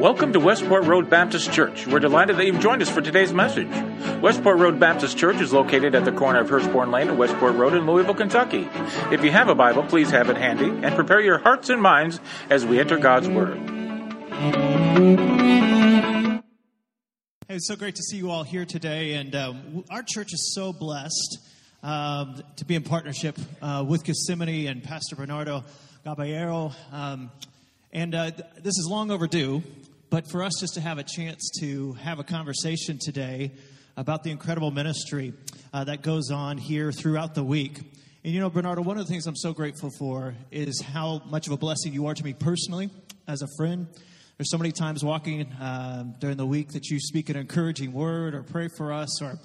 Welcome to Westport Road Baptist Church. We're delighted that you've joined us for today's message. Westport Road Baptist Church is located at the corner of Hurstbourne Lane and Westport Road in Louisville, Kentucky. If you have a Bible, please have it handy and prepare your hearts and minds as we enter God's Word. Hey, it's so great to see you all here today, and um, our church is so blessed um, to be in partnership uh, with Gethsemane and Pastor Bernardo Caballero. Um, and uh, th- this is long overdue, but for us just to have a chance to have a conversation today about the incredible ministry uh, that goes on here throughout the week. And you know, Bernardo, one of the things I'm so grateful for is how much of a blessing you are to me personally as a friend. There's so many times walking um, during the week that you speak an encouraging word or pray for us or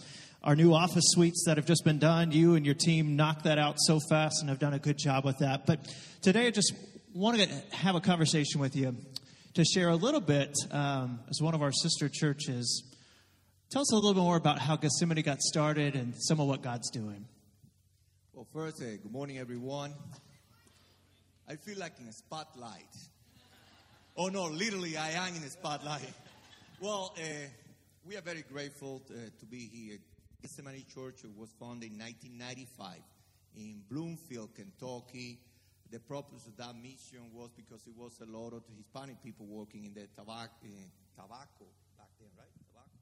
our new office suites that have just been done. You and your team knocked that out so fast and have done a good job with that. But today I just wanted to have a conversation with you to share a little bit um, as one of our sister churches. Tell us a little bit more about how Gethsemane got started and some of what God's doing. Well, first, uh, good morning, everyone. I feel like in a spotlight. Oh, no, literally, I am in a spotlight. Well, uh, we are very grateful uh, to be here. Gethsemane Church was founded in 1995 in Bloomfield, Kentucky. The purpose of that mission was because it was a lot of Hispanic people working in the tobacco, tobacco back then, right? Tobacco.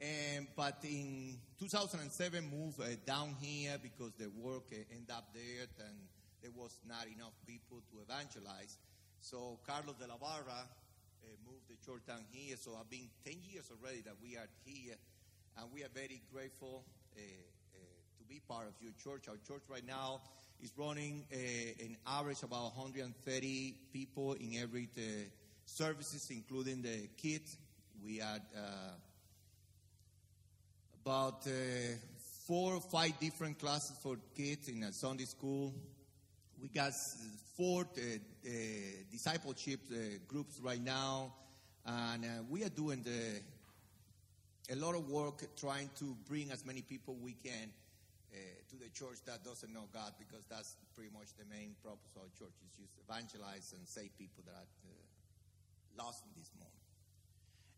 And, but in 2007, moved uh, down here because the work uh, ended up there and there was not enough people to evangelize. So Carlos de la Barra uh, moved the church down here. So I've been 10 years already that we are here, and we are very grateful uh, uh, to be part of your church. Our church right now is running uh, an average about 130 people in every uh, services, including the kids. We had uh, about uh, four or five different classes for kids in a Sunday school. We got four uh, discipleship groups right now, and we are doing the, a lot of work trying to bring as many people we can to the church that doesn't know God, because that's pretty much the main purpose of church is just evangelize and save people that are uh, lost in this moment.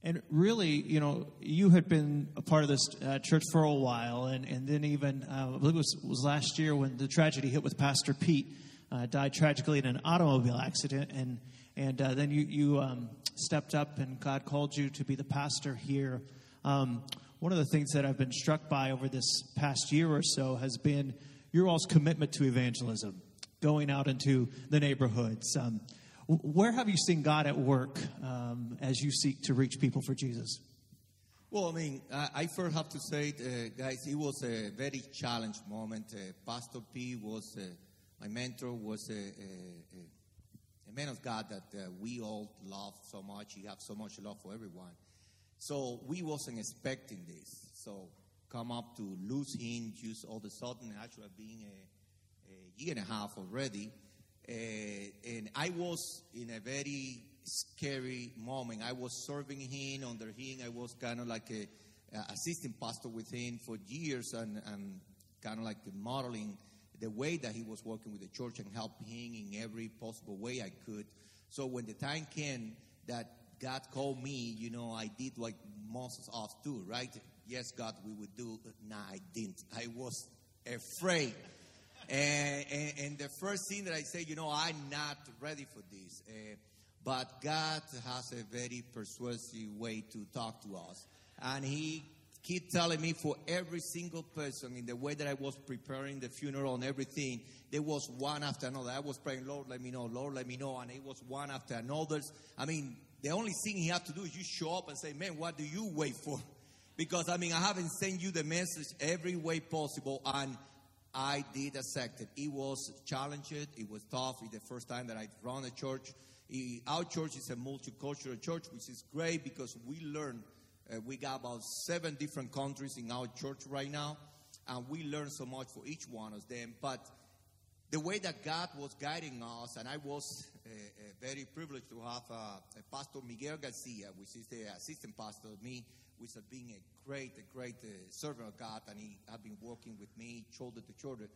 And really, you know, you had been a part of this uh, church for a while, and, and then even, uh, I believe it was, was last year when the tragedy hit with Pastor Pete, uh, died tragically in an automobile accident, and and uh, then you you um, stepped up, and God called you to be the pastor here. Um, one of the things that I've been struck by over this past year or so has been your all's commitment to evangelism, going out into the neighborhoods. Um, where have you seen God at work um, as you seek to reach people for Jesus? Well, I mean, I, I first have to say, uh, guys, it was a very challenged moment. Uh, Pastor Pete was uh, my mentor, was a, a, a, man of God that uh, we all love so much. He has so much love for everyone. So we wasn't expecting this. So come up to lose him just all of a sudden, actually being a, a year and a half already. Uh, and I was in a very scary moment. I was serving him under him. I was kind of like a, assistant pastor with him for years, and, and kind of like modeling the way that he was working with the church and helping him in every possible way I could. So when the time came that God called me, you know, I did what most of us do, right? Yes, God, we would do. Nah, I didn't. I was afraid. And, and, and the first thing that I say, you know, I'm not ready for this. Uh, but God has a very persuasive way to talk to us. And He keep telling me for every single person in the way that I was preparing the funeral and everything, there was one after another. I was praying, Lord, let me know, Lord, let me know. And it was one after another. I mean, the only thing He had to do is just show up and say, man, what do you wait for? Because, I mean, I haven't sent you the message every way possible. And I did accept it. It was challenging. It was tough. It's the first time that I'd run a church. Our church is a multicultural church, which is great because we learn. Uh, we got about seven different countries in our church right now, and we learn so much for each one of them. But the way that God was guiding us, and I was uh, uh, very privileged to have uh, Pastor Miguel Garcia, which is the assistant pastor of me, which has been a great, a great uh, servant of God, and he has been working with me shoulder to shoulder.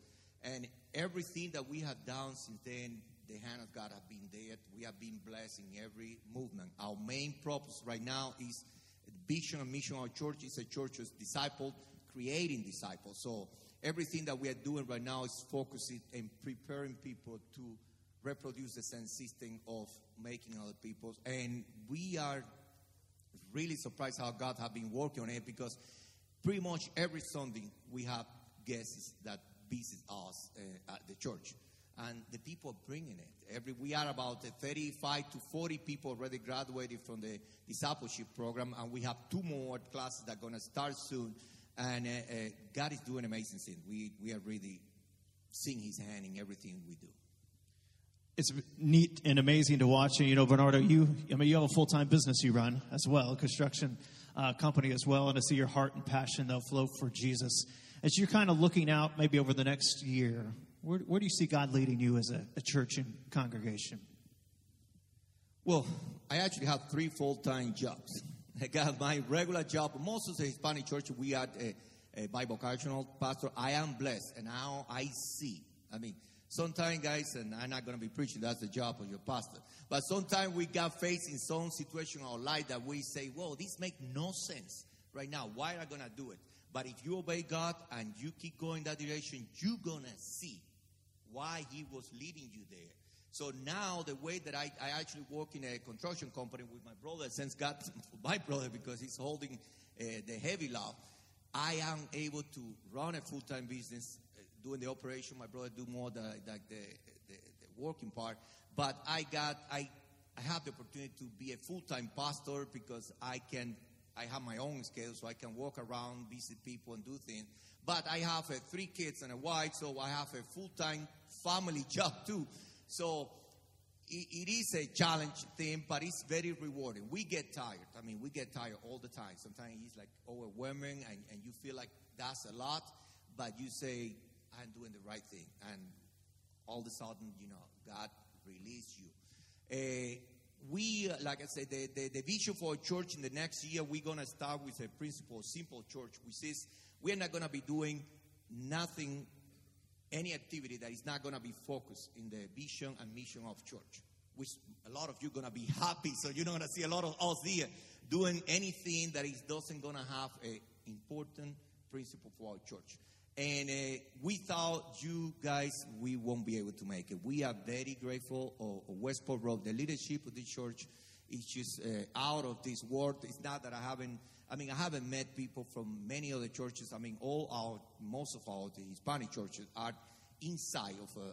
And everything that we have done since then, the hand of God have been there. We have been blessed in every movement. Our main purpose right now is vision and mission of our church is a church of disciple, creating disciples. So everything that we are doing right now is focusing and preparing people to reproduce the same system of making other people. And we are really surprised how God have been working on it because pretty much every Sunday we have guests that visit us uh, at the church. And the people are bringing it. Every we are about uh, 35 to 40 people already graduated from the discipleship program, and we have two more classes that are going to start soon. And uh, uh, God is doing amazing things. We we are really seeing His hand in everything we do. It's neat and amazing to watch. And you know, Bernardo, you I mean, you have a full time business you run as well, a construction uh, company as well, and to see your heart and passion they'll flow for Jesus. As you're kind of looking out, maybe over the next year, where, where do you see God leading you as a, a church and congregation? Well, I actually have three full time jobs. I got my regular job. Most of the Hispanic church, we are a, a bivocational pastor. I am blessed, and now I see. I mean, sometimes, guys, and I'm not going to be preaching, that's the job of your pastor. But sometimes we got faced in some situation in our life that we say, whoa, this make no sense right now. Why am I going to do it? But if you obey God and you keep going that direction, you're going to see why He was leading you there. So now the way that I, I actually work in a construction company with my brother, since God, my brother, because he's holding uh, the heavy load, I am able to run a full-time business, uh, doing the operation. My brother do more the, the, the, the, working part. But I got, I, I have the opportunity to be a full-time pastor because I can, I have my own schedule, so I can walk around, visit people, and do things. But I have uh, three kids and a wife, so I have a full-time family job too. So it, it is a challenge thing, but it's very rewarding. We get tired. I mean, we get tired all the time. Sometimes it's like overwhelming, and, and you feel like that's a lot, but you say, I'm doing the right thing. And all of a sudden, you know, God release you. Uh, we, like I said, the, the, the vision for a church in the next year, we're going to start with a principle, simple church, which is we're not going to be doing nothing any activity that is not going to be focused in the vision and mission of church, which a lot of you going to be happy. So you're not going to see a lot of us here doing anything that is doesn't going to have an important principle for our church. And uh, we thought you guys, we won't be able to make it. We are very grateful of, of Westport Road. The leadership of the church is just uh, out of this world. It's not that I haven't I mean, I haven't met people from many other churches. I mean, all our, most of our the Hispanic churches are inside of a,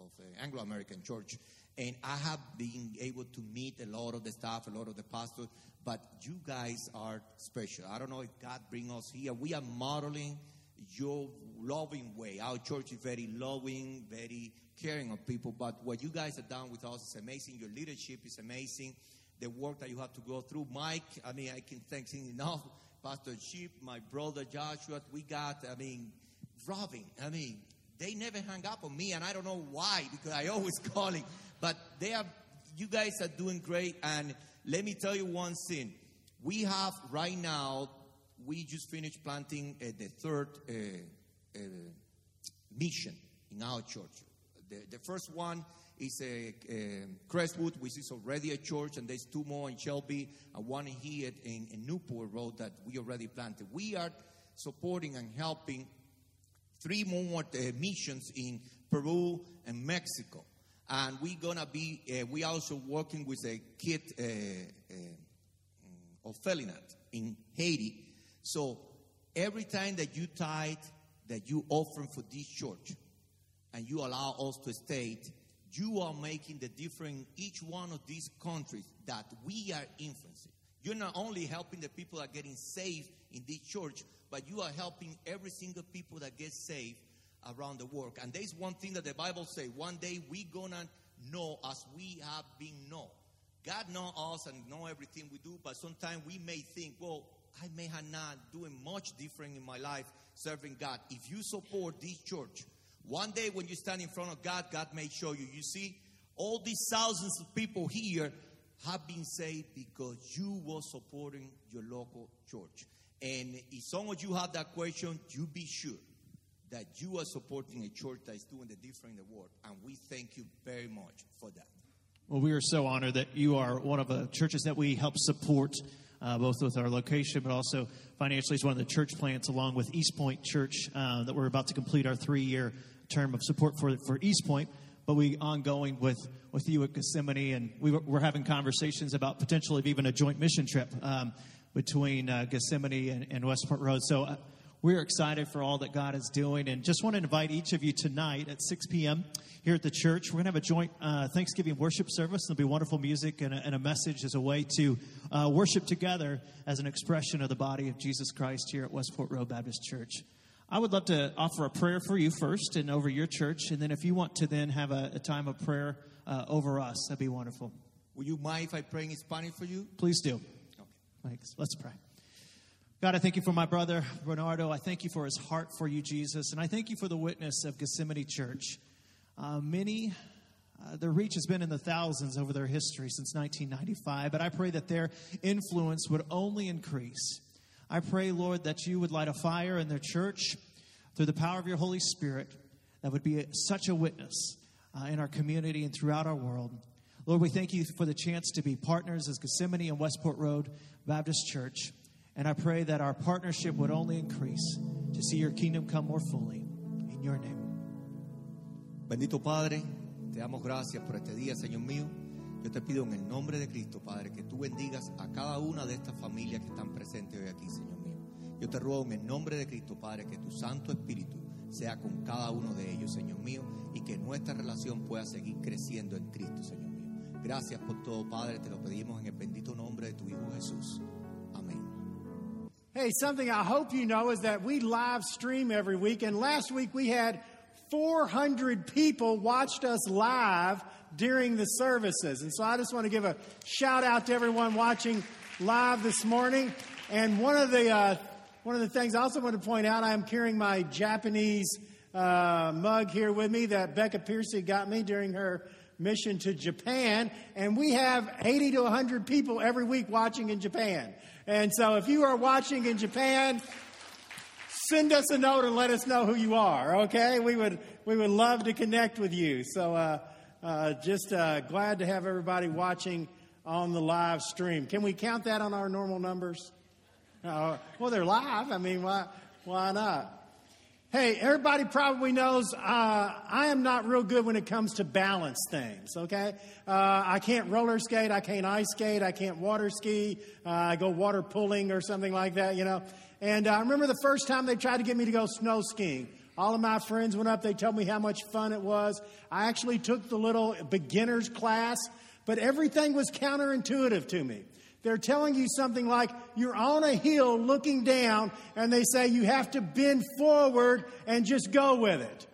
of uh, an Anglo-American church. And I have been able to meet a lot of the staff, a lot of the pastors, but you guys are special. I don't know if God bring us here. We are modeling your loving way. Our church is very loving, very caring of people, but what you guys have done with us is amazing. Your leadership is amazing the work that you have to go through. Mike, I mean, I can thank him enough. Pastor Sheep, my brother Joshua, we got, I mean, Robin, I mean, they never hang up on me, and I don't know why, because I always calling. But they are, you guys are doing great, and let me tell you one thing. We have right now, we just finished planting uh, the third uh, uh, mission in our church. The, the first one is a, a Crestwood, which is already a church, and there's two more in Shelby and one here in, in Westport Road that we already planted. We are supporting and helping three more uh, missions in Peru and Mexico. And we're gonna be, uh, we also working with a kid uh, uh, of Felinat in Haiti. So every time that you tithe, that you offer for this church, and you allow us to state you are making the difference each one of these countries that we are influencing. You're not only helping the people that are getting saved in this church, but you are helping every single people that gets saved around the world. And there's one thing that the Bible says: one day we gonna know as we have been known. God know us and know everything we do, but sometimes we may think, well, I may have not doing much different in my life serving God. If you support this church, one day when you stand in front of God, God may show you. You see, all these thousands of people here have been saved because you were supporting your local church. And if some of you have that question, you be sure that you are supporting a church that is doing the different in the world, and we thank you very much for that. Well, we are so honored that you are one of the churches that we help support, uh, both with our location, but also financially as one of the church plants, along with East Point Church, uh, that we're about to complete our three-year term of support for for East Point. But we ongoing with with you at Gethsemane, and we were, we're having conversations about potentially even a joint mission trip um, between uh, Gethsemane and, and Westport Road. So. Uh, we're excited for all that God is doing, and just want to invite each of you tonight at 6 p.m. here at the church. We're going to have a joint uh, Thanksgiving worship service. There'll be wonderful music and a, and a message as a way to uh, worship together as an expression of the body of Jesus Christ here at Westport Road Baptist Church. I would love to offer a prayer for you first and over your church, and then if you want to then have a, a time of prayer uh, over us, that'd be wonderful. Will you mind if I pray in Spanish for you? Please do. Okay. Thanks. Let's pray. God, I thank you for my brother Bernardo. I thank you for his heart for you, Jesus. And I thank you for the witness of Gethsemane Church. Uh, many, uh, their reach has been in the thousands over their history since 1995, but I pray that their influence would only increase. I pray, Lord, that you would light a fire in their church through the power of your Holy Spirit that would be such a witness uh, in our community and throughout our world. Lord, we thank you for the chance to be partners as Gethsemane and Westport Road Baptist Church. And I pray that our partnership would only increase to see your kingdom come more fully. In your name. Bendito Padre, te damos gracias por este día, Señor mío. Yo te pido en el nombre de Cristo, Padre, que tú bendigas a cada una de estas familias que están presentes hoy aquí, Señor mío. Yo te ruego en el nombre de Cristo, Padre, que tu Santo Espíritu sea con cada uno de ellos, Señor mío, y que nuestra relación pueda seguir creciendo en Cristo, Señor mío. Gracias por todo, Padre, te lo pedimos en el bendito nombre de tu Hijo Jesús. Amén. Hey, something I hope you know is that we live stream every week, and last week we had 400 people watched us live during the services. And so I just want to give a shout out to everyone watching live this morning. And one of the uh, one of the things I also want to point out, I am carrying my Japanese uh, mug here with me that Becca Piercy got me during her mission to Japan, and we have 80 to 100 people every week watching in Japan. And so if you are watching in Japan, send us a note and let us know who you are, okay? We would, we would love to connect with you. So uh, uh, just uh, glad to have everybody watching on the live stream. Can we count that on our normal numbers? Uh, well, they're live. I mean, why, why not? Hey, everybody probably knows uh, I am not real good when it comes to balance things, okay? Uh, I can't roller skate, I can't ice skate, I can't water ski, uh, I go water pulling or something like that, you know? And uh, I remember the first time they tried to get me to go snow skiing. All of my friends went up, they told me how much fun it was. I actually took the little beginner's class, but everything was counterintuitive to me. They're telling you something like you're on a hill looking down, and they say you have to bend forward and just go with it.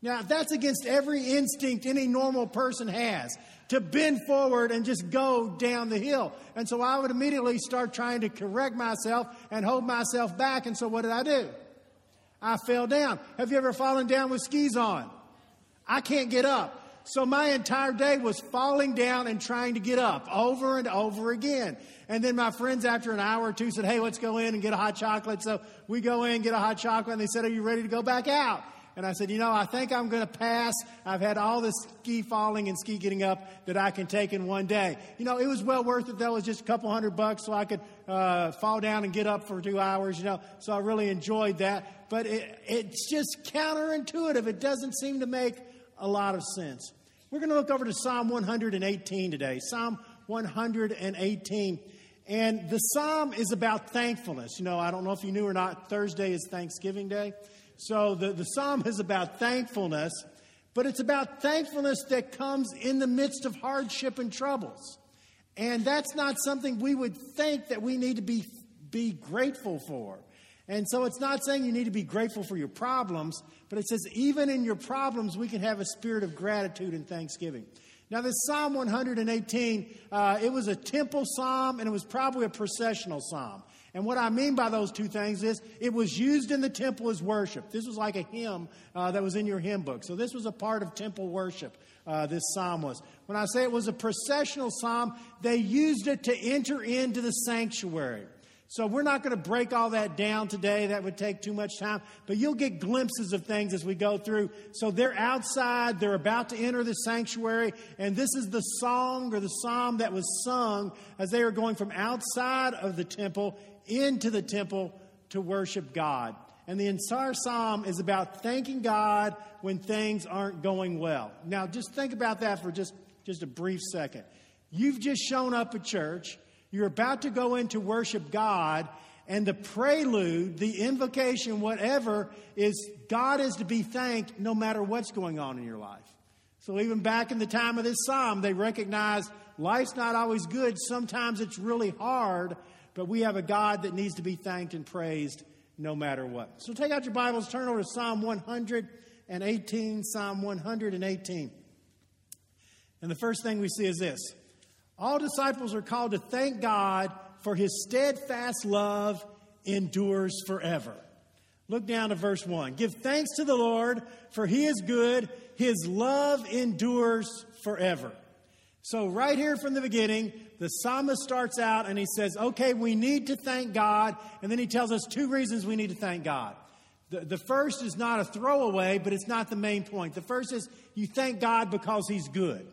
Now, that's against every instinct any normal person has to bend forward and just go down the hill. And so I would immediately start trying to correct myself and hold myself back. And so what did I do? I fell down. Have you ever fallen down with skis on? I can't get up. So my entire day was falling down and trying to get up over and over again. And then my friends, after an hour or two, said, Hey, let's go in and get a hot chocolate. So we go in, get a hot chocolate, and they said, Are you ready to go back out? And I said, You know, I think I'm going to pass. I've had all this ski falling and ski getting up that I can take in one day. You know, it was well worth it. That was just a couple hundred bucks so I could uh, fall down and get up for two hours, you know. So I really enjoyed that. But it, it's just counterintuitive. It doesn't seem to make a lot of sense. We're going to look over to Psalm 118 today. Psalm 118. And the psalm is about thankfulness. You know, I don't know if you knew or not, Thursday is Thanksgiving Day. So the, the psalm is about thankfulness, but it's about thankfulness that comes in the midst of hardship and troubles. And that's not something we would think that we need to be, be grateful for. And so it's not saying you need to be grateful for your problems, but it says even in your problems, we can have a spirit of gratitude and thanksgiving. Now, this Psalm 118, uh, it was a temple psalm and it was probably a processional psalm. And what I mean by those two things is it was used in the temple as worship. This was like a hymn uh, that was in your hymn book. So this was a part of temple worship, uh, this psalm was. When I say it was a processional psalm, they used it to enter into the sanctuary. So we're not going to break all that down today. That would take too much time. But you'll get glimpses of things as we go through. So they're outside. They're about to enter the sanctuary. And this is the song or the psalm that was sung as they were going from outside of the temple into the temple to worship God. And the entire psalm is about thanking God when things aren't going well. Now, just think about that for just, just a brief second. You've just shown up at church. You're about to go in to worship God, and the prelude, the invocation, whatever, is God is to be thanked no matter what's going on in your life. So even back in the time of this psalm, they recognized life's not always good. Sometimes it's really hard, but we have a God that needs to be thanked and praised no matter what. So take out your Bibles, turn over to Psalm 118, Psalm 118. And the first thing we see is this all disciples are called to thank God for his steadfast love endures forever. Look down to verse 1. Give thanks to the Lord, for he is good. His love endures forever. So, right here from the beginning, the psalmist starts out and he says, Okay, we need to thank God. And then he tells us two reasons we need to thank God. The, the first is not a throwaway, but it's not the main point. The first is you thank God because he's good.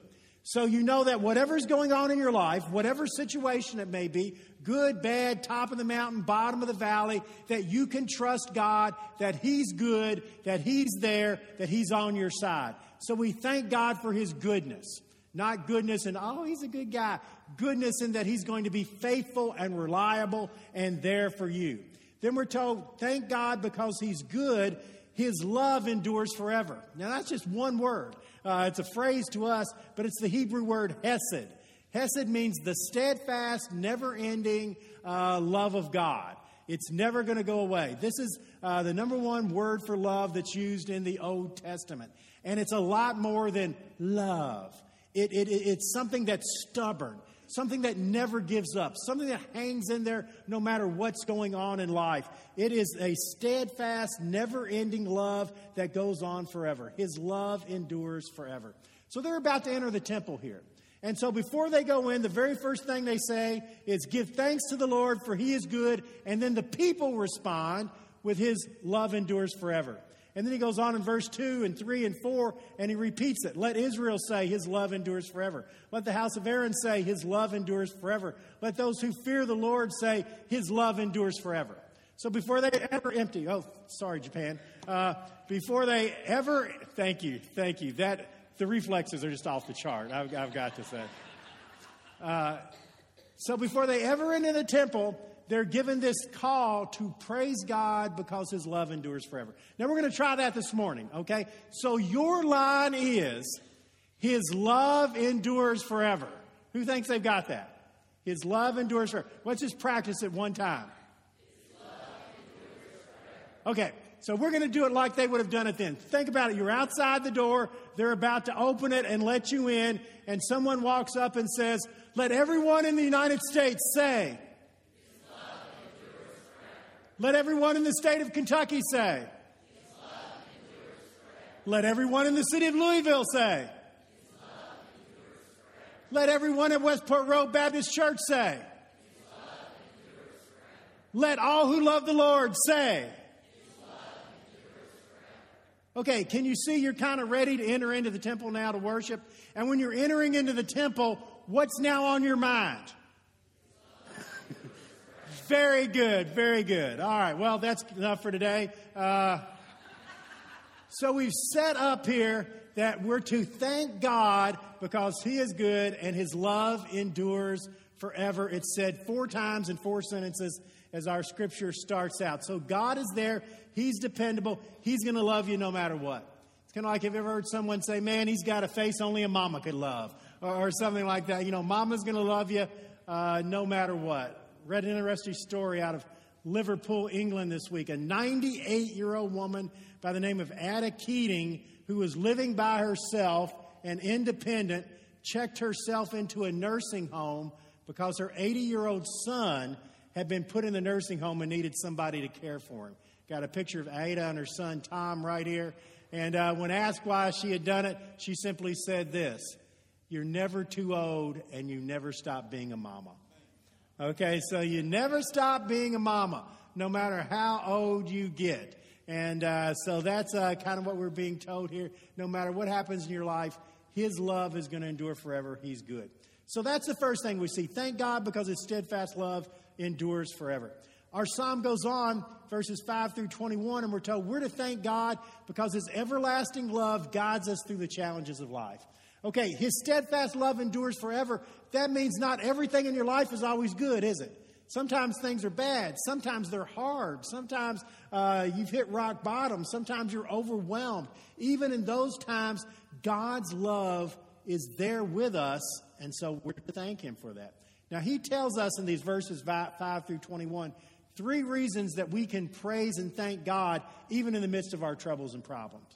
So you know that whatever's going on in your life, whatever situation it may be, good, bad, top of the mountain, bottom of the valley, that you can trust God, that He's good, that He's there, that He's on your side. So we thank God for His goodness. Not goodness and, oh, He's a good guy. Goodness in that He's going to be faithful and reliable and there for you. Then we're told, thank God because He's good, His love endures forever. Now that's just one word. Uh, it's a phrase to us, but it's the Hebrew word hesed. Hesed means the steadfast, never ending uh, love of God. It's never going to go away. This is uh, the number one word for love that's used in the Old Testament. And it's a lot more than love, it, it, it's something that's stubborn something that never gives up, something that hangs in there no matter what's going on in life. It is a steadfast, never ending love that goes on forever. His love endures forever. So they're about to enter the temple here. And so before they go in, the very first thing they say is, Give thanks to the Lord, for he is good. And then the people respond with, His love endures forever. And then he goes on in verse 2 and 3 and 4, and he repeats it. Let Israel say, His love endures forever. Let the house of Aaron say, His love endures forever. Let those who fear the Lord say, His love endures forever. So before they ever empty, oh, sorry, Japan. Uh, before they ever, thank you, thank you. That the reflexes are just off the chart. I've, I've got to say. Uh, so before they ever enter the temple, they're given this call to praise God because his love endures forever. Now we're going to try that this morning, okay? So your line is his love endures forever. Who thinks they've got that? His love endures forever. Let's just practice it one time. Okay, so we're going to do it like they would have done it then. Think about it. You're outside the door, they're about to open it and let you in, and someone walks up and says, Let everyone in the United States say, let everyone in the state of Kentucky say. Let everyone in the city of Louisville say. Let everyone at Westport Road Baptist Church say. Let all who love the Lord say. Okay, can you see you're kind of ready to enter into the temple now to worship? And when you're entering into the temple, what's now on your mind? Very good, very good. All right, well, that's enough for today. Uh, so we've set up here that we're to thank God because He is good and His love endures forever. It's said four times in four sentences as our scripture starts out. So God is there, He's dependable, He's going to love you no matter what. It's kind of like if you ever heard someone say, Man, he's got a face only a mama could love, or, or something like that. You know, mama's going to love you uh, no matter what read an interesting story out of Liverpool, England this week. A 98 year old woman by the name of Ada Keating, who was living by herself and independent, checked herself into a nursing home because her 80 year old son had been put in the nursing home and needed somebody to care for him. Got a picture of Ada and her son Tom right here. And uh, when asked why she had done it, she simply said this You're never too old and you never stop being a mama. Okay, so you never stop being a mama, no matter how old you get. And uh, so that's uh, kind of what we're being told here. No matter what happens in your life, His love is going to endure forever. He's good. So that's the first thing we see. Thank God because His steadfast love endures forever. Our psalm goes on, verses 5 through 21, and we're told we're to thank God because His everlasting love guides us through the challenges of life. Okay, His steadfast love endures forever. That means not everything in your life is always good, is it? Sometimes things are bad. Sometimes they're hard. Sometimes uh, you've hit rock bottom. Sometimes you're overwhelmed. Even in those times, God's love is there with us, and so we're to thank Him for that. Now, He tells us in these verses 5 through 21 three reasons that we can praise and thank God even in the midst of our troubles and problems.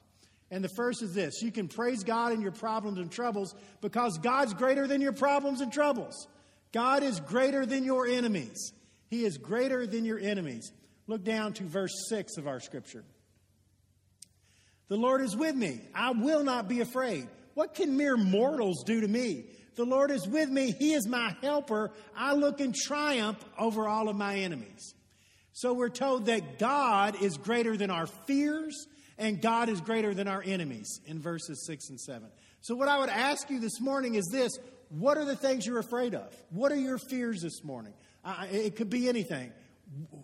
And the first is this you can praise God in your problems and troubles because God's greater than your problems and troubles. God is greater than your enemies. He is greater than your enemies. Look down to verse 6 of our scripture. The Lord is with me. I will not be afraid. What can mere mortals do to me? The Lord is with me. He is my helper. I look in triumph over all of my enemies. So we're told that God is greater than our fears and God is greater than our enemies in verses 6 and 7. So, what I would ask you this morning is this what are the things you're afraid of? What are your fears this morning? Uh, it could be anything.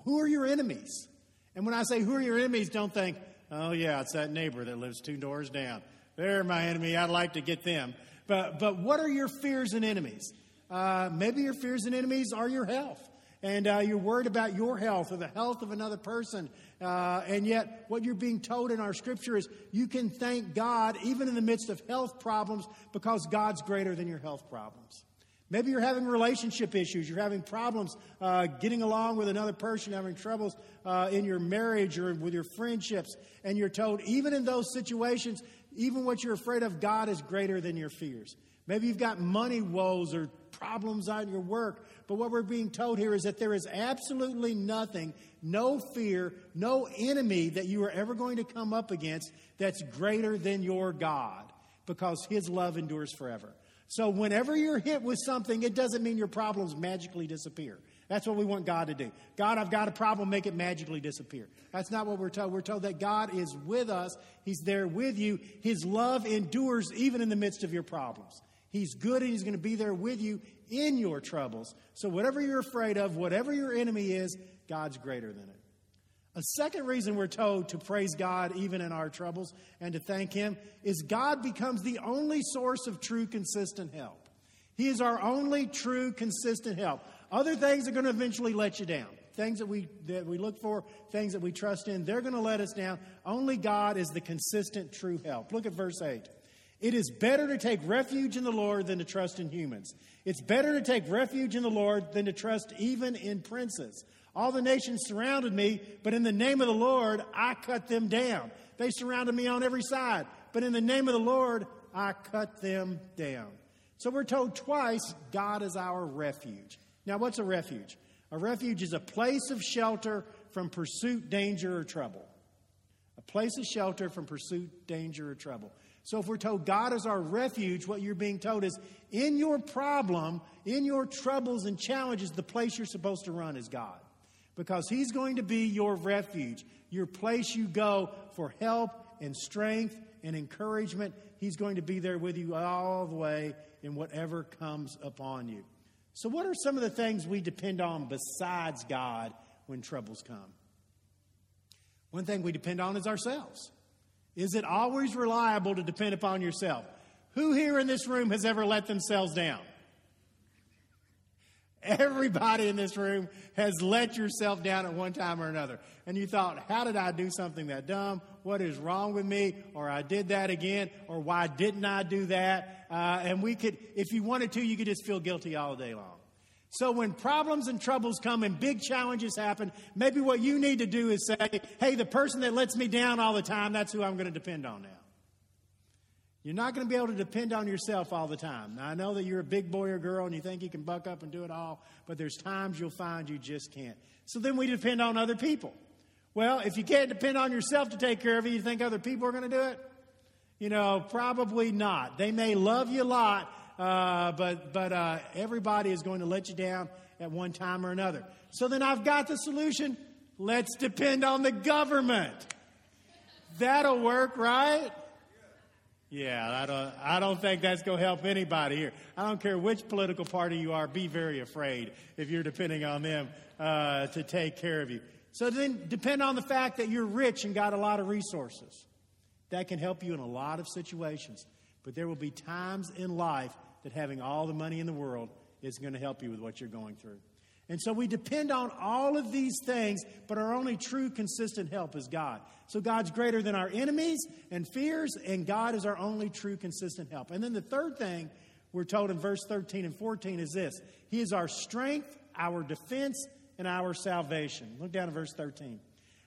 Who are your enemies? And when I say who are your enemies, don't think, oh, yeah, it's that neighbor that lives two doors down. They're my enemy. I'd like to get them. But, but what are your fears and enemies? Uh, maybe your fears and enemies are your health. And uh, you're worried about your health or the health of another person. Uh, and yet, what you're being told in our scripture is you can thank God even in the midst of health problems because God's greater than your health problems. Maybe you're having relationship issues. You're having problems uh, getting along with another person, having troubles uh, in your marriage or with your friendships. And you're told, even in those situations, even what you're afraid of, God is greater than your fears. Maybe you've got money woes or problems on your work. But what we're being told here is that there is absolutely nothing, no fear, no enemy that you are ever going to come up against that's greater than your God because his love endures forever. So whenever you're hit with something, it doesn't mean your problems magically disappear. That's what we want God to do. God, I've got a problem, make it magically disappear. That's not what we're told. We're told that God is with us, He's there with you. His love endures even in the midst of your problems. He's good and He's going to be there with you in your troubles. So, whatever you're afraid of, whatever your enemy is, God's greater than it. A second reason we're told to praise God even in our troubles and to thank Him is God becomes the only source of true, consistent help. He is our only true, consistent help. Other things are going to eventually let you down. Things that we, that we look for, things that we trust in, they're going to let us down. Only God is the consistent, true help. Look at verse 8. It is better to take refuge in the Lord than to trust in humans. It's better to take refuge in the Lord than to trust even in princes. All the nations surrounded me, but in the name of the Lord, I cut them down. They surrounded me on every side, but in the name of the Lord, I cut them down. So we're told twice God is our refuge. Now, what's a refuge? A refuge is a place of shelter from pursuit, danger, or trouble. A place of shelter from pursuit, danger, or trouble. So if we're told God is our refuge, what you're being told is in your problem, in your troubles and challenges, the place you're supposed to run is God. Because He's going to be your refuge, your place you go for help and strength and encouragement. He's going to be there with you all the way in whatever comes upon you. So, what are some of the things we depend on besides God when troubles come? One thing we depend on is ourselves. Is it always reliable to depend upon yourself? Who here in this room has ever let themselves down? Everybody in this room has let yourself down at one time or another. And you thought, how did I do something that dumb? What is wrong with me? Or I did that again? Or why didn't I do that? Uh, and we could, if you wanted to, you could just feel guilty all day long. So when problems and troubles come and big challenges happen, maybe what you need to do is say, hey, the person that lets me down all the time, that's who I'm going to depend on now. You're not going to be able to depend on yourself all the time. Now, I know that you're a big boy or girl and you think you can buck up and do it all, but there's times you'll find you just can't. So then we depend on other people. Well, if you can't depend on yourself to take care of you, you think other people are going to do it? You know, probably not. They may love you a lot, uh, but, but uh, everybody is going to let you down at one time or another. So then I've got the solution. Let's depend on the government. That'll work, right? Yeah, I don't, I don't think that's going to help anybody here. I don't care which political party you are, be very afraid if you're depending on them uh, to take care of you. So then depend on the fact that you're rich and got a lot of resources. That can help you in a lot of situations. But there will be times in life that having all the money in the world is going to help you with what you're going through. And so we depend on all of these things, but our only true consistent help is God. So God's greater than our enemies and fears, and God is our only true consistent help. And then the third thing we're told in verse 13 and 14 is this He is our strength, our defense, and our salvation. Look down at verse 13.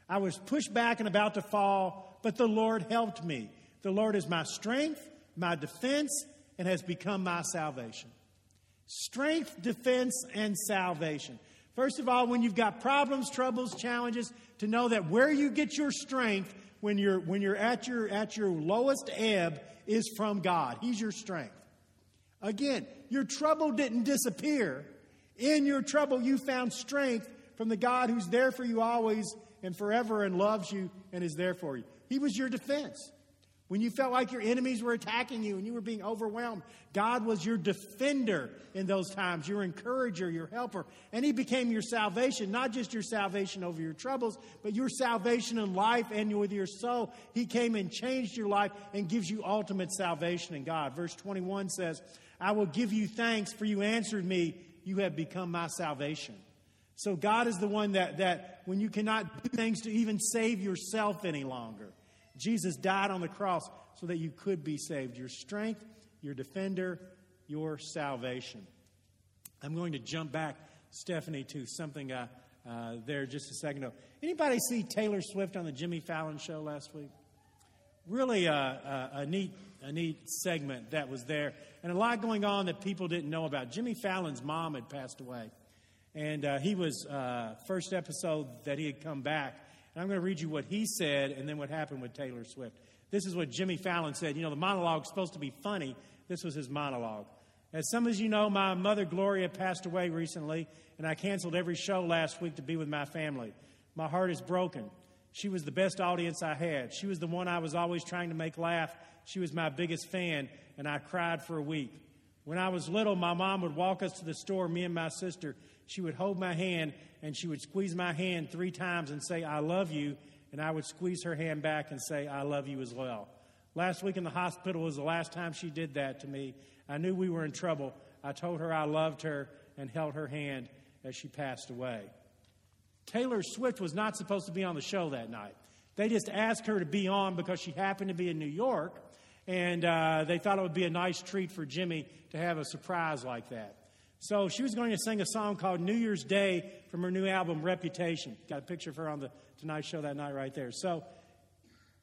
I was pushed back and about to fall, but the Lord helped me. The Lord is my strength, my defense, and has become my salvation. Strength, defense, and salvation. First of all, when you've got problems, troubles, challenges, to know that where you get your strength when you're, when you're at, your, at your lowest ebb is from God. He's your strength. Again, your trouble didn't disappear. In your trouble, you found strength from the God who's there for you always and forever and loves you and is there for you. He was your defense. When you felt like your enemies were attacking you and you were being overwhelmed, God was your defender in those times, your encourager, your helper. And He became your salvation, not just your salvation over your troubles, but your salvation in life and with your soul. He came and changed your life and gives you ultimate salvation in God. Verse 21 says, I will give you thanks for you answered me. You have become my salvation. So God is the one that, that when you cannot do things to even save yourself any longer, Jesus died on the cross so that you could be saved. Your strength, your defender, your salvation. I'm going to jump back, Stephanie, to something uh, uh, there just a second ago. Anybody see Taylor Swift on the Jimmy Fallon show last week? Really a, a, a neat, a neat segment that was there, and a lot going on that people didn't know about. Jimmy Fallon's mom had passed away, and uh, he was uh, first episode that he had come back and I'm going to read you what he said and then what happened with Taylor Swift. This is what Jimmy Fallon said. You know, the monologue is supposed to be funny. This was his monologue. As some of you know, my mother Gloria passed away recently, and I canceled every show last week to be with my family. My heart is broken. She was the best audience I had. She was the one I was always trying to make laugh. She was my biggest fan, and I cried for a week. When I was little, my mom would walk us to the store, me and my sister. She would hold my hand, and she would squeeze my hand three times and say, I love you. And I would squeeze her hand back and say, I love you as well. Last week in the hospital was the last time she did that to me. I knew we were in trouble. I told her I loved her and held her hand as she passed away. Taylor Swift was not supposed to be on the show that night. They just asked her to be on because she happened to be in New York, and uh, they thought it would be a nice treat for Jimmy to have a surprise like that. So she was going to sing a song called New Year's Day from her new album, Reputation. Got a picture of her on the Tonight Show that night right there. So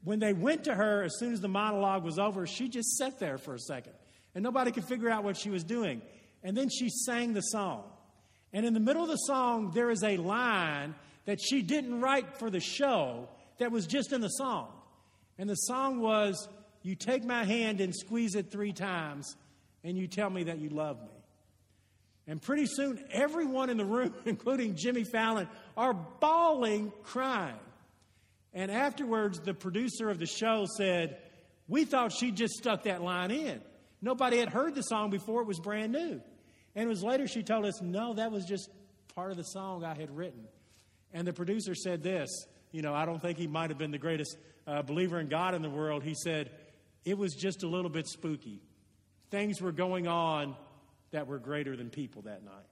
when they went to her, as soon as the monologue was over, she just sat there for a second. And nobody could figure out what she was doing. And then she sang the song. And in the middle of the song, there is a line that she didn't write for the show that was just in the song. And the song was, You take my hand and squeeze it three times, and you tell me that you love me. And pretty soon, everyone in the room, including Jimmy Fallon, are bawling, crying. And afterwards, the producer of the show said, We thought she just stuck that line in. Nobody had heard the song before, it was brand new. And it was later she told us, No, that was just part of the song I had written. And the producer said this You know, I don't think he might have been the greatest uh, believer in God in the world. He said, It was just a little bit spooky. Things were going on that were greater than people that night.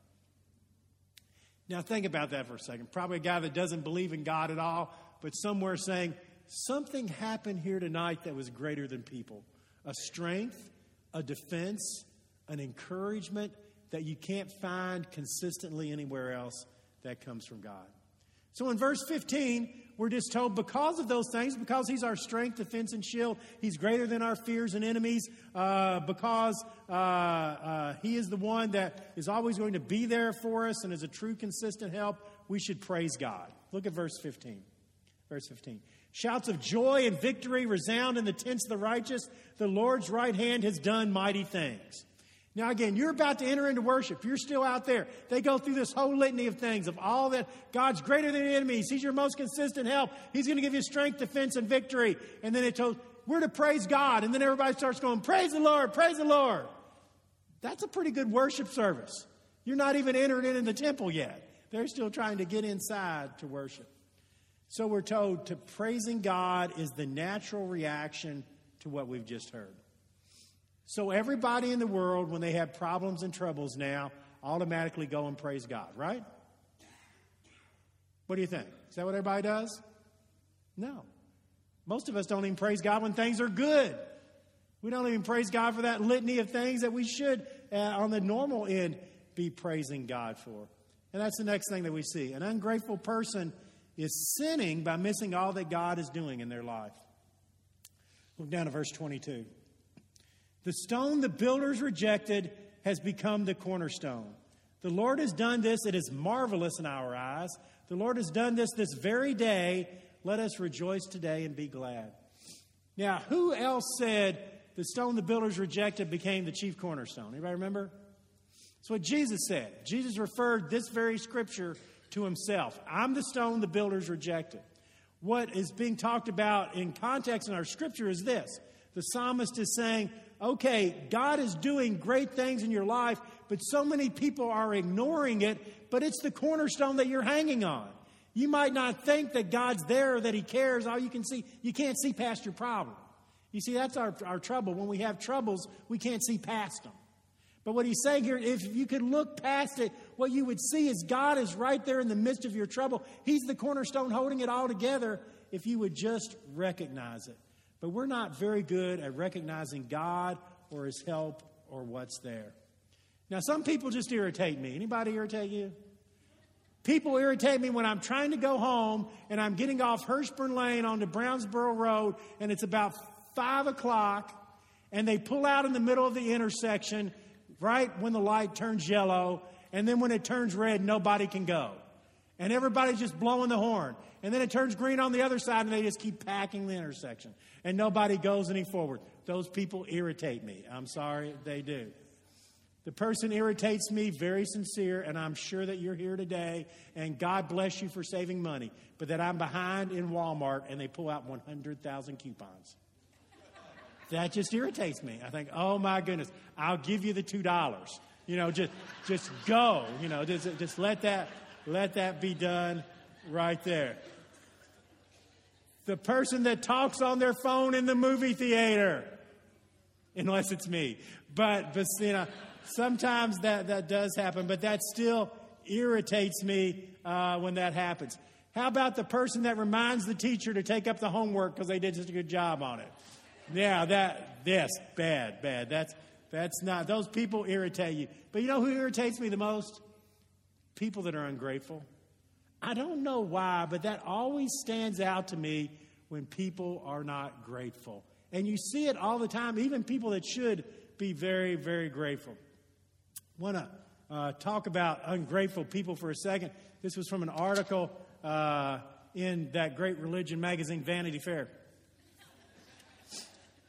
Now, think about that for a second. Probably a guy that doesn't believe in God at all, but somewhere saying, something happened here tonight that was greater than people a strength, a defense, an encouragement that you can't find consistently anywhere else that comes from God. So in verse 15, we're just told because of those things, because He's our strength, defense, and shield, He's greater than our fears and enemies, uh, because uh, uh, He is the one that is always going to be there for us and is a true, consistent help, we should praise God. Look at verse 15. Verse 15. Shouts of joy and victory resound in the tents of the righteous. The Lord's right hand has done mighty things. Now, again, you're about to enter into worship. You're still out there. They go through this whole litany of things of all that God's greater than enemies. He's your most consistent help. He's going to give you strength, defense, and victory. And then it told, we're to praise God. And then everybody starts going, Praise the Lord, praise the Lord. That's a pretty good worship service. You're not even entering into the temple yet. They're still trying to get inside to worship. So we're told to praising God is the natural reaction to what we've just heard. So everybody in the world, when they have problems and troubles now, automatically go and praise God, right? What do you think? Is that what everybody does? No. Most of us don't even praise God when things are good. We don't even praise God for that litany of things that we should, uh, on the normal end, be praising God for. And that's the next thing that we see. An ungrateful person is sinning by missing all that God is doing in their life. Look down to verse 22. The stone the builders rejected has become the cornerstone. The Lord has done this. It is marvelous in our eyes. The Lord has done this this very day. Let us rejoice today and be glad. Now, who else said the stone the builders rejected became the chief cornerstone? Anybody remember? That's what Jesus said. Jesus referred this very scripture to himself. I'm the stone the builders rejected. What is being talked about in context in our scripture is this the psalmist is saying, okay, God is doing great things in your life, but so many people are ignoring it, but it's the cornerstone that you're hanging on. You might not think that God's there, that He cares. All you can see, you can't see past your problem. You see, that's our, our trouble. When we have troubles, we can't see past them. But what he's saying here, if you could look past it, what you would see is God is right there in the midst of your trouble. He's the cornerstone holding it all together if you would just recognize it. But we're not very good at recognizing God or his help or what's there. Now, some people just irritate me. Anybody irritate you? People irritate me when I'm trying to go home and I'm getting off Hurstbourne Lane onto Brownsboro Road and it's about five o'clock and they pull out in the middle of the intersection right when the light turns yellow and then when it turns red, nobody can go. And everybody's just blowing the horn. And then it turns green on the other side and they just keep packing the intersection. And nobody goes any forward. Those people irritate me. I'm sorry, they do. The person irritates me, very sincere, and I'm sure that you're here today, and God bless you for saving money, but that I'm behind in Walmart and they pull out 100,000 coupons. That just irritates me. I think, oh my goodness, I'll give you the $2. You know, just, just go. You know, just, just let that, let that be done right there the person that talks on their phone in the movie theater, unless it's me. But, but you know, sometimes that, that does happen, but that still irritates me uh, when that happens. How about the person that reminds the teacher to take up the homework because they did such a good job on it? Yeah, that, yes, bad, bad. That's, that's not, those people irritate you. But you know who irritates me the most? People that are ungrateful. I don't know why, but that always stands out to me when people are not grateful. And you see it all the time, even people that should be very, very grateful. Want to uh, talk about ungrateful people for a second. This was from an article uh, in that great religion magazine, Vanity Fair.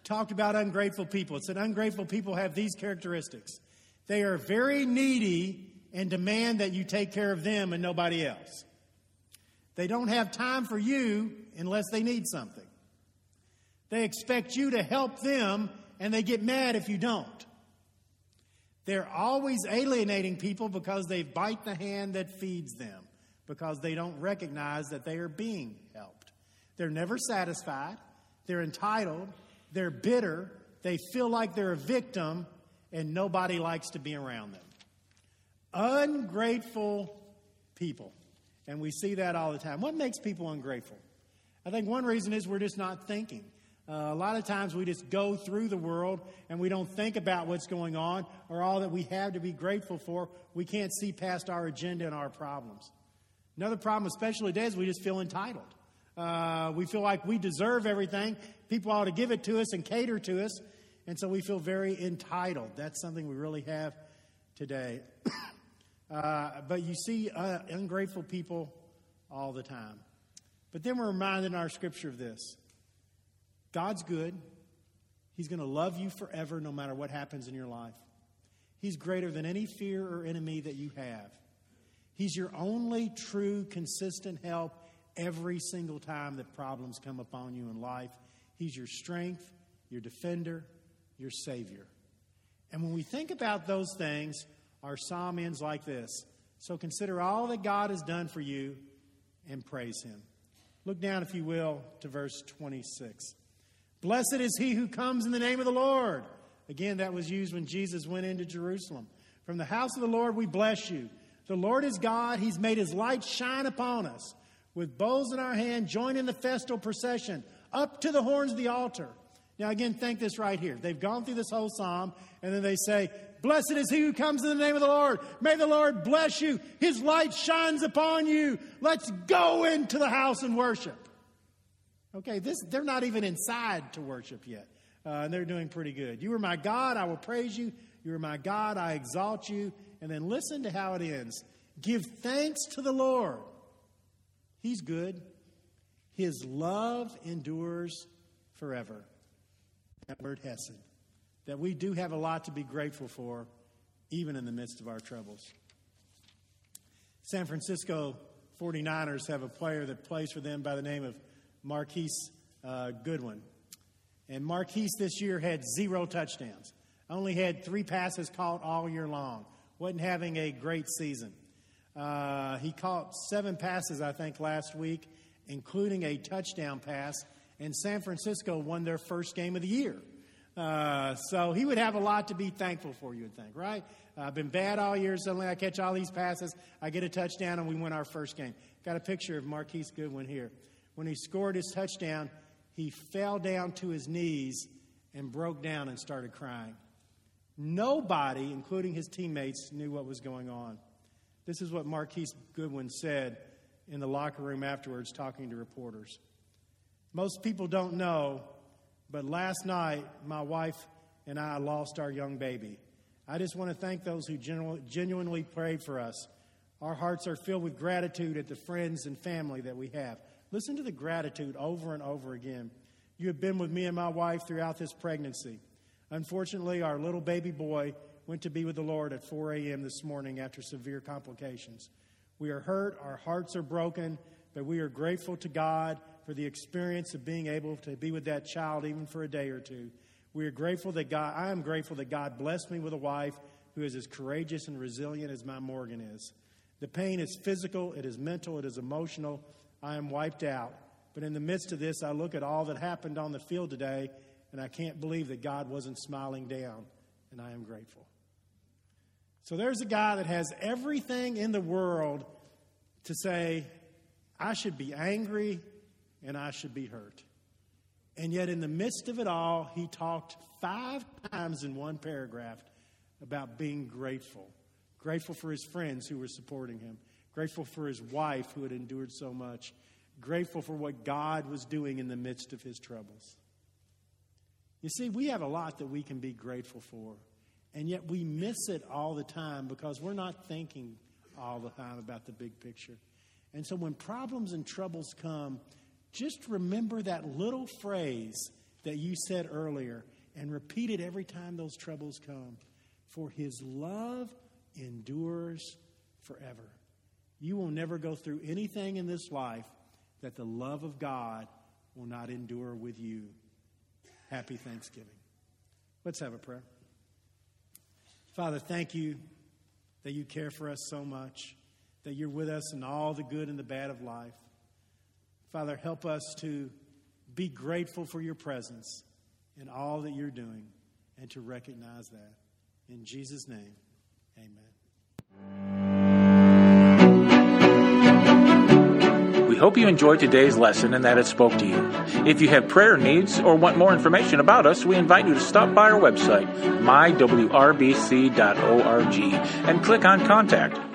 Talked about ungrateful people. It said ungrateful people have these characteristics they are very needy and demand that you take care of them and nobody else. They don't have time for you unless they need something. They expect you to help them and they get mad if you don't. They're always alienating people because they bite the hand that feeds them, because they don't recognize that they are being helped. They're never satisfied. They're entitled. They're bitter. They feel like they're a victim, and nobody likes to be around them. Ungrateful people. And we see that all the time. What makes people ungrateful? I think one reason is we're just not thinking. Uh, a lot of times we just go through the world and we don't think about what's going on or all that we have to be grateful for. We can't see past our agenda and our problems. Another problem, especially today, is we just feel entitled. Uh, we feel like we deserve everything. People ought to give it to us and cater to us. And so we feel very entitled. That's something we really have today. Uh, but you see uh, ungrateful people all the time. But then we're reminded in our scripture of this God's good. He's going to love you forever no matter what happens in your life. He's greater than any fear or enemy that you have. He's your only true, consistent help every single time that problems come upon you in life. He's your strength, your defender, your Savior. And when we think about those things, our psalm ends like this So consider all that God has done for you and praise Him. Look down, if you will, to verse 26. Blessed is he who comes in the name of the Lord. Again, that was used when Jesus went into Jerusalem. From the house of the Lord, we bless you. The Lord is God. He's made his light shine upon us. With bowls in our hand, join in the festal procession up to the horns of the altar. Now, again, think this right here. They've gone through this whole psalm, and then they say, Blessed is he who comes in the name of the Lord. May the Lord bless you. His light shines upon you. Let's go into the house and worship. Okay, this, they're not even inside to worship yet. Uh, and they're doing pretty good. You are my God, I will praise you. You are my God, I exalt you. And then listen to how it ends. Give thanks to the Lord. He's good. His love endures forever. That word Hesed. That we do have a lot to be grateful for, even in the midst of our troubles. San Francisco 49ers have a player that plays for them by the name of Marquise uh, Goodwin. And Marquise this year had zero touchdowns. Only had three passes caught all year long. Wasn't having a great season. Uh, he caught seven passes, I think, last week, including a touchdown pass. And San Francisco won their first game of the year. Uh, so he would have a lot to be thankful for, you would think, right? I've been bad all year. Suddenly I catch all these passes. I get a touchdown, and we win our first game. Got a picture of Marquise Goodwin here. When he scored his touchdown, he fell down to his knees and broke down and started crying. Nobody, including his teammates, knew what was going on. This is what Marquise Goodwin said in the locker room afterwards, talking to reporters. Most people don't know, but last night my wife and I lost our young baby. I just want to thank those who genuinely prayed for us. Our hearts are filled with gratitude at the friends and family that we have. Listen to the gratitude over and over again. You have been with me and my wife throughout this pregnancy. Unfortunately, our little baby boy went to be with the Lord at 4 a.m. this morning after severe complications. We are hurt, our hearts are broken, but we are grateful to God for the experience of being able to be with that child even for a day or two. We are grateful that God, I am grateful that God blessed me with a wife who is as courageous and resilient as my Morgan is. The pain is physical, it is mental, it is emotional, I am wiped out. But in the midst of this, I look at all that happened on the field today, and I can't believe that God wasn't smiling down, and I am grateful. So there's a guy that has everything in the world to say, I should be angry and I should be hurt. And yet, in the midst of it all, he talked five times in one paragraph about being grateful. Grateful for his friends who were supporting him, grateful for his wife who had endured so much, grateful for what God was doing in the midst of his troubles. You see, we have a lot that we can be grateful for, and yet we miss it all the time because we're not thinking all the time about the big picture. And so when problems and troubles come, just remember that little phrase that you said earlier and repeat it every time those troubles come. For his love endures forever. You will never go through anything in this life that the love of God will not endure with you. Happy Thanksgiving. Let's have a prayer. Father, thank you that you care for us so much, that you're with us in all the good and the bad of life. Father, help us to be grateful for your presence in all that you're doing and to recognize that. In Jesus' name, amen. Hope you enjoyed today's lesson and that it spoke to you. If you have prayer needs or want more information about us, we invite you to stop by our website, mywrbc.org, and click on Contact.